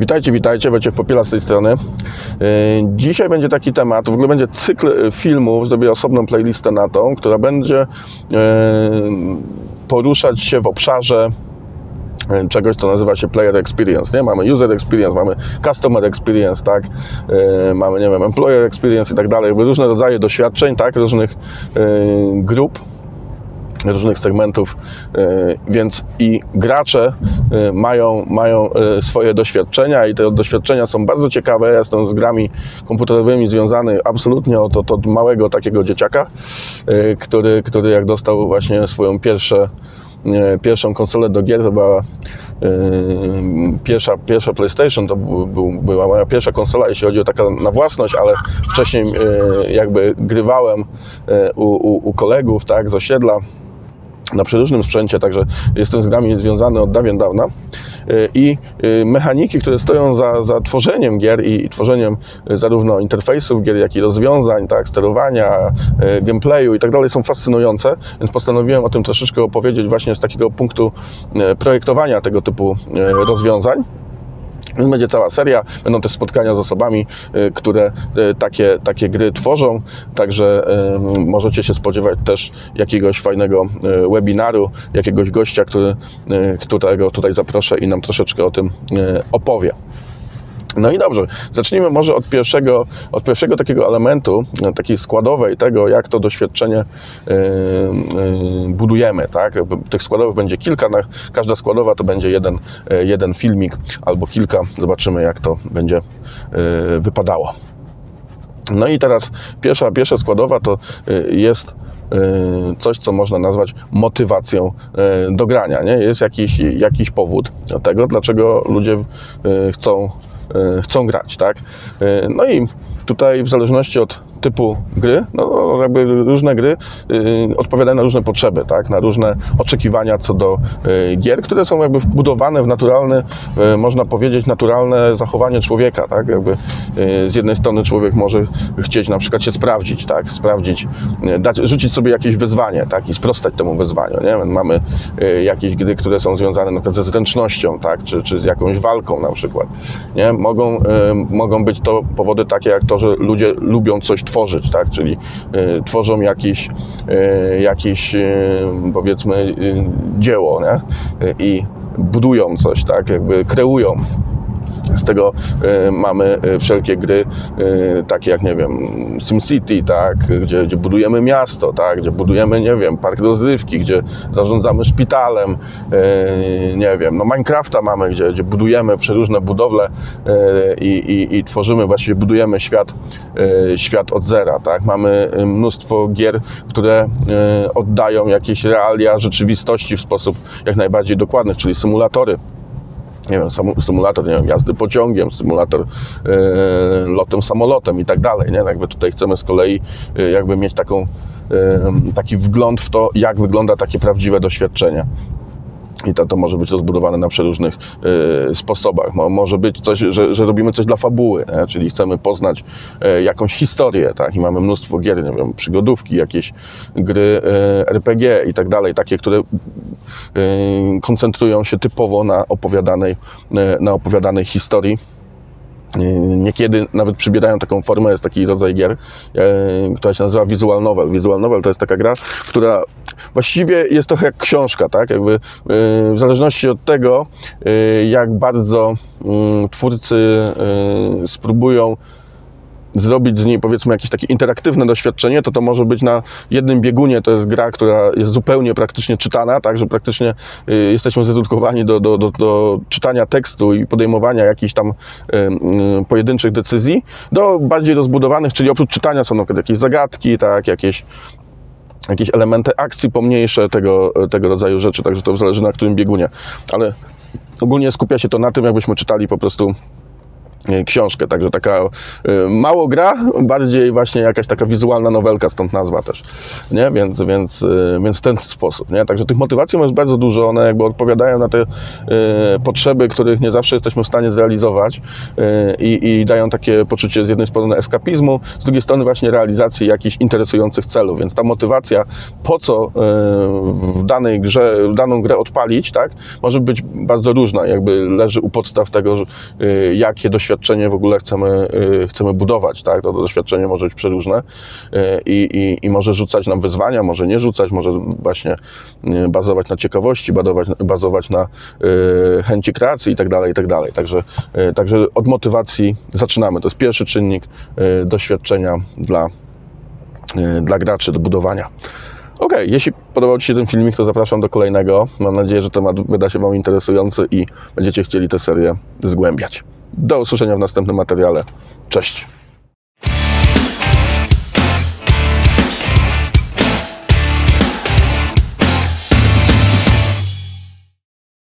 Witajcie, witajcie, Wojciech Popiela z tej strony. Dzisiaj będzie taki temat, w ogóle będzie cykl filmów, zrobię osobną playlistę na tą, która będzie poruszać się w obszarze czegoś, co nazywa się player experience, nie? Mamy user experience, mamy customer experience, tak? Mamy, nie wiem, employer experience i tak dalej, różne rodzaje doświadczeń, tak? Różnych grup różnych segmentów, e, więc i gracze e, mają, mają e, swoje doświadczenia i te doświadczenia są bardzo ciekawe. Ja jestem z grami komputerowymi związany absolutnie od, od, od małego takiego dzieciaka, który, który jak dostał właśnie swoją pierwsze, pierwszą konsolę do gier, to była pierwsza, pierwsza PlayStation, to był, była moja pierwsza konsola, jeśli chodzi o taką na własność, ale wcześniej jakby grywałem u, u, u kolegów, tak, z osiedla, na przeróżnym sprzęcie, także jestem z grami związany od dawien dawna y, i y, mechaniki, które stoją za, za tworzeniem gier i tworzeniem y, zarówno interfejsów gier, jak i rozwiązań, tak, sterowania, gameplayu i tak dalej są fascynujące, więc postanowiłem o tym troszeczkę opowiedzieć właśnie z takiego punktu projektowania tego typu rozwiązań. Będzie cała seria, będą też spotkania z osobami, y, które y, takie, takie gry tworzą, także y, możecie się spodziewać też jakiegoś fajnego webinaru, jakiegoś gościa, który, którego tutaj zaproszę i nam troszeczkę o tym opowie. No i dobrze, zacznijmy może od pierwszego, od pierwszego takiego elementu, takiej składowej tego, jak to doświadczenie yy, yy, budujemy. Tak? Tych składowych będzie kilka, każda składowa to będzie jeden, jeden filmik albo kilka. Zobaczymy, jak to będzie wypadało. No i teraz pierwsza, pierwsza składowa to jest coś, co można nazwać motywacją do grania. Nie? Jest jakiś, jakiś powód tego, dlaczego ludzie chcą E, chcą grać, tak? E, no i tutaj w zależności od typu gry, no jakby różne gry y, odpowiadają na różne potrzeby, tak, na różne oczekiwania co do y, gier, które są jakby wbudowane w naturalne, y, można powiedzieć, naturalne zachowanie człowieka, tak, jakby z jednej strony człowiek może chcieć na przykład się sprawdzić, tak, sprawdzić, dać, rzucić sobie jakieś wyzwanie, tak, i sprostać temu wyzwaniu, nie, mamy jakieś gry, które są związane na ze zręcznością, tak, czy, czy z jakąś walką na przykład, nie, mogą, mogą być to powody takie jak to, że ludzie lubią coś tworzyć, tak? czyli y, tworzą jakieś, y, jakieś y, powiedzmy dzieło nie? i budują coś, tak? jakby kreują z tego y, mamy y, wszelkie gry, y, takie jak, nie wiem, SimCity, tak, gdzie, gdzie budujemy miasto, tak, gdzie budujemy, nie wiem, park rozrywki, gdzie zarządzamy szpitalem, nie wiem, no Minecrafta mamy, gdzie, gdzie budujemy przeróżne budowle i, i, i tworzymy, właściwie budujemy świat, świat od zera, tak. Mamy mnóstwo gier, które oddają jakieś realia rzeczywistości w sposób jak najbardziej dokładny, czyli symulatory nie wiem, symulator nie wiem, jazdy pociągiem, symulator e, lotem samolotem i tak dalej. Nie? Jakby tutaj chcemy z kolei e, jakby mieć taką, e, taki wgląd w to, jak wygląda takie prawdziwe doświadczenie. I to, to może być rozbudowane na przeróżnych y, sposobach. Mo, może być coś, że, że robimy coś dla fabuły, nie? czyli chcemy poznać y, jakąś historię, tak? I mamy mnóstwo gier, nie wiem, przygodówki, jakieś gry y, RPG i tak dalej, takie, które koncentrują się typowo na opowiadanej, na opowiadanej historii Niekiedy nawet przybierają taką formę, jest taki rodzaj gier, która się nazywa visual novel. Visual novel to jest taka gra, która właściwie jest trochę jak książka, tak? Jakby e, w zależności od tego, e, jak bardzo mm, twórcy spróbują zrobić z niej powiedzmy jakieś takie interaktywne doświadczenie, to to może być na jednym biegunie, to jest gra, która jest zupełnie praktycznie czytana, tak, że praktycznie y, jesteśmy zredukowani do, do, do, do czytania tekstu i podejmowania jakichś tam y, y, pojedynczych decyzji, do bardziej rozbudowanych, czyli oprócz czytania są jakieś zagadki, tak, jakieś jakieś elementy akcji pomniejsze, tego, tego rodzaju rzeczy, także to zależy na którym biegunie, ale ogólnie skupia się to na tym, jakbyśmy czytali po prostu e, książkę, także taka e, mało gra, bardziej właśnie jakaś taka wizualna nowelka, stąd nazwa też, nie? Więc, więc, e, więc w ten sposób, nie? Także tych motywacji jest bardzo dużo, one jakby odpowiadają na te e, potrzeby, których nie zawsze jesteśmy w stanie zrealizować e, i, i dają takie poczucie z jednej strony eskapizmu, z drugiej strony właśnie realizacji jakichś interesujących celów, więc ta motywacja, po co e, w danej grze, w daną grę odpalić, tak, może być bardzo różna, jakby leży u podstaw tego, e, jakie doświadczenie w ogóle chcemy, e, chcemy budować, tak, to doświadczenie może być przeróżne e, i, i, i może rzucać nam wyzwania, może nie rzucać, może właśnie e, bazować na ciekawości, bazować, bazować na chęci kreacji i tak dalej, i tak dalej. Także, także od motywacji zaczynamy. To jest pierwszy czynnik doświadczenia dla, dla graczy, do budowania. Ok, jeśli podobał Ci się ten filmik, to zapraszam do kolejnego. Mam nadzieję, że temat wyda się Wam interesujący i będziecie chcieli tę serię zgłębiać. Do usłyszenia w następnym materiale. Cześć!